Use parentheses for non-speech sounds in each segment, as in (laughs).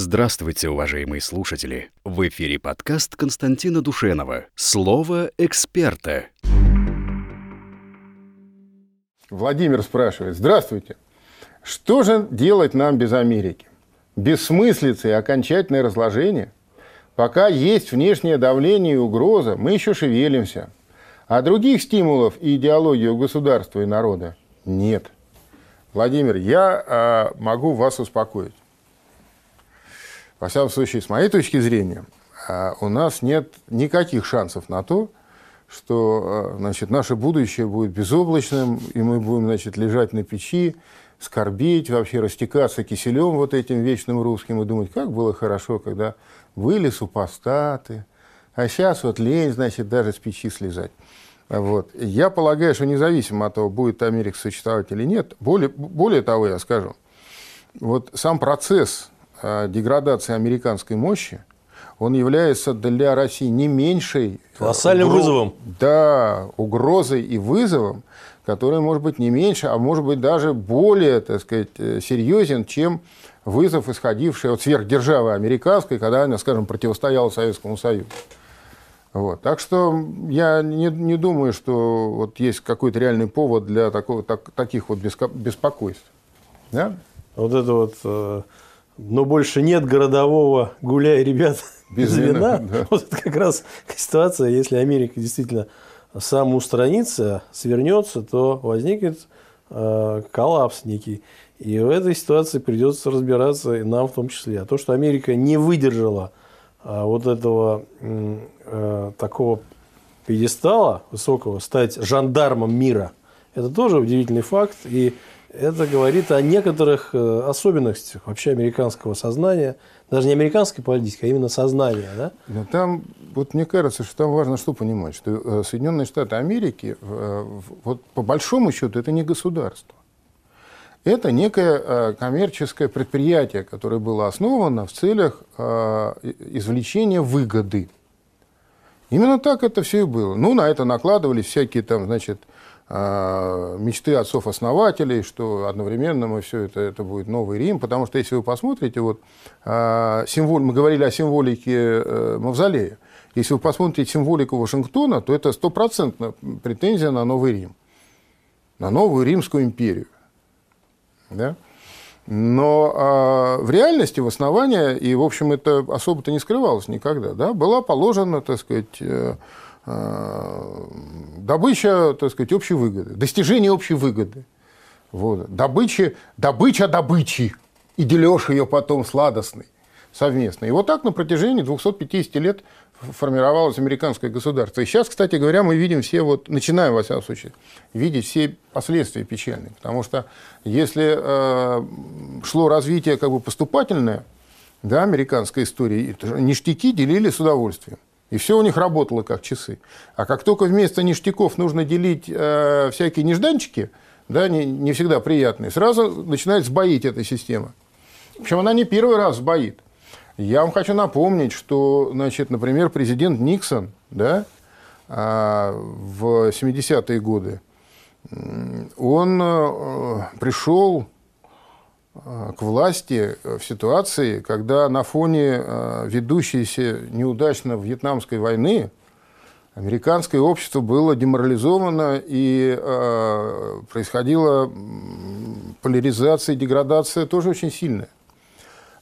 Здравствуйте, уважаемые слушатели! В эфире подкаст Константина Душенова «Слово эксперта». Владимир спрашивает. Здравствуйте. Что же делать нам без Америки? Бессмыслица и окончательное разложение? Пока есть внешнее давление и угроза, мы еще шевелимся. А других стимулов и идеологии у государства и народа нет. Владимир, я э, могу вас успокоить. Во всяком случае, с моей точки зрения, а, у нас нет никаких шансов на то, что а, значит, наше будущее будет безоблачным, и мы будем значит, лежать на печи, скорбеть, вообще растекаться киселем вот этим вечным русским и думать, как было хорошо, когда были супостаты, а сейчас вот лень, значит, даже с печи слезать. Вот. Я полагаю, что независимо от того, будет Америка существовать или нет, более, более того, я скажу, вот сам процесс деградации американской мощи, он является для России не меньшей... Э, Колоссальным угроз... вызовом. Да, угрозой и вызовом, который может быть не меньше, а может быть даже более, так сказать, э, серьезен, чем вызов, исходивший от сверхдержавы американской, когда она, скажем, противостояла Советскому Союзу. Вот. Так что я не, не думаю, что вот есть какой-то реальный повод для такого, так, таких вот беспокойств. Да? Вот это вот но больше нет городового гуляй, ребят, без, (laughs) без вина. вина. Да. Вот это как раз ситуация, если Америка действительно самоустранится, свернется, то возникнет э, коллапс некий. И в этой ситуации придется разбираться и нам в том числе. А то, что Америка не выдержала э, вот этого э, такого пьедестала высокого, стать жандармом мира, это тоже удивительный факт. И это говорит о некоторых э, особенностях вообще американского сознания, даже не американской политики, а именно сознания. Да? Там, вот мне кажется, что там важно что понимать, что э, Соединенные Штаты Америки, э, вот по большому счету, это не государство. Это некое коммерческое предприятие, которое было основано в целях извлечения выгоды. Именно так это все и было. Ну, на это накладывались всякие там, значит, мечты отцов-основателей, что одновременно мы все это, это будет новый Рим, потому что если вы посмотрите, вот, а, символ, мы говорили о символике э, Мавзолея, если вы посмотрите символику Вашингтона, то это стопроцентно претензия на Новый Рим, на новую Римскую империю. Да? Но а, в реальности, в основании, и, в общем, это особо-то не скрывалось никогда, да, была положена, так сказать, э, Э, добыча, так сказать, общей выгоды, достижение общей выгоды. Вот. Добыча, добыча добычи, и дележ ее потом сладостный совместно. И вот так на протяжении 250 лет формировалось американское государство. И сейчас, кстати говоря, мы видим все, вот, начинаем, во всяком случае, видеть все последствия печальные. Потому что если э, шло развитие как бы поступательное, да, американской истории, ништяки делили с удовольствием. И все у них работало как часы. А как только вместо ништяков нужно делить э, всякие нежданчики, да, не, не всегда приятные, сразу начинает сбоить эта система. Причем она не первый раз сбоит. Я вам хочу напомнить, что, значит, например, президент Никсон да, э, в 70-е годы, он э, пришел к власти в ситуации, когда на фоне э, ведущейся неудачно Вьетнамской войны американское общество было деморализовано и э, происходила поляризация деградация тоже очень сильная.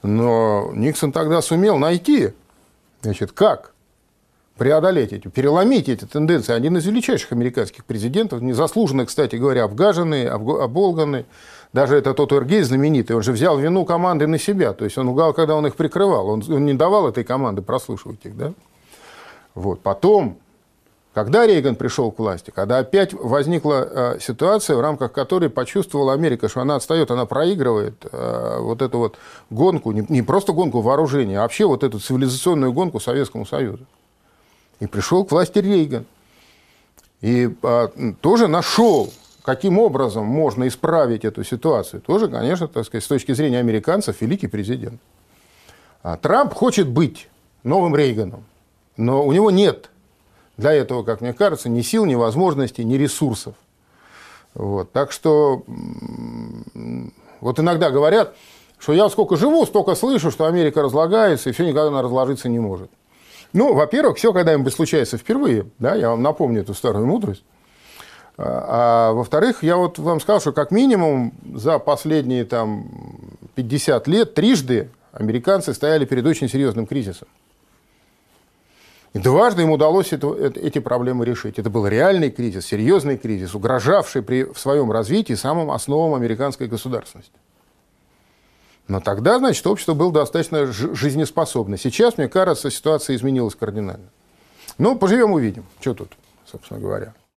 Но Никсон тогда сумел найти, значит, как преодолеть эти, переломить эти тенденции. Один из величайших американских президентов, незаслуженно, кстати говоря, обгаженный, оболганный, даже это тот Эргей знаменитый, он же взял вину команды на себя. То есть он угал, когда он их прикрывал. Он, он не давал этой команды прослушивать их. Да? Вот. Потом, когда Рейган пришел к власти, когда опять возникла э, ситуация, в рамках которой почувствовала Америка, что она отстает, она проигрывает э, вот эту вот гонку, не, не просто гонку вооружения, а вообще вот эту цивилизационную гонку Советскому Союзу. И пришел к власти Рейган. И э, тоже нашел каким образом можно исправить эту ситуацию, тоже, конечно, так сказать, с точки зрения американцев, великий президент. А Трамп хочет быть новым Рейганом, но у него нет для этого, как мне кажется, ни сил, ни возможностей, ни ресурсов. Вот. Так что вот иногда говорят, что я сколько живу, столько слышу, что Америка разлагается, и все никогда она разложиться не может. Ну, во-первых, все когда-нибудь случается впервые, да, я вам напомню эту старую мудрость. А, а во-вторых, я вот вам сказал, что как минимум за последние там 50 лет трижды американцы стояли перед очень серьезным кризисом. И дважды им удалось это, это, эти проблемы решить. Это был реальный кризис, серьезный кризис, угрожавший при, в своем развитии самым основам американской государственности. Но тогда, значит, общество было достаточно жизнеспособно. Сейчас, мне кажется, ситуация изменилась кардинально. Ну, поживем, увидим. Что тут, собственно говоря.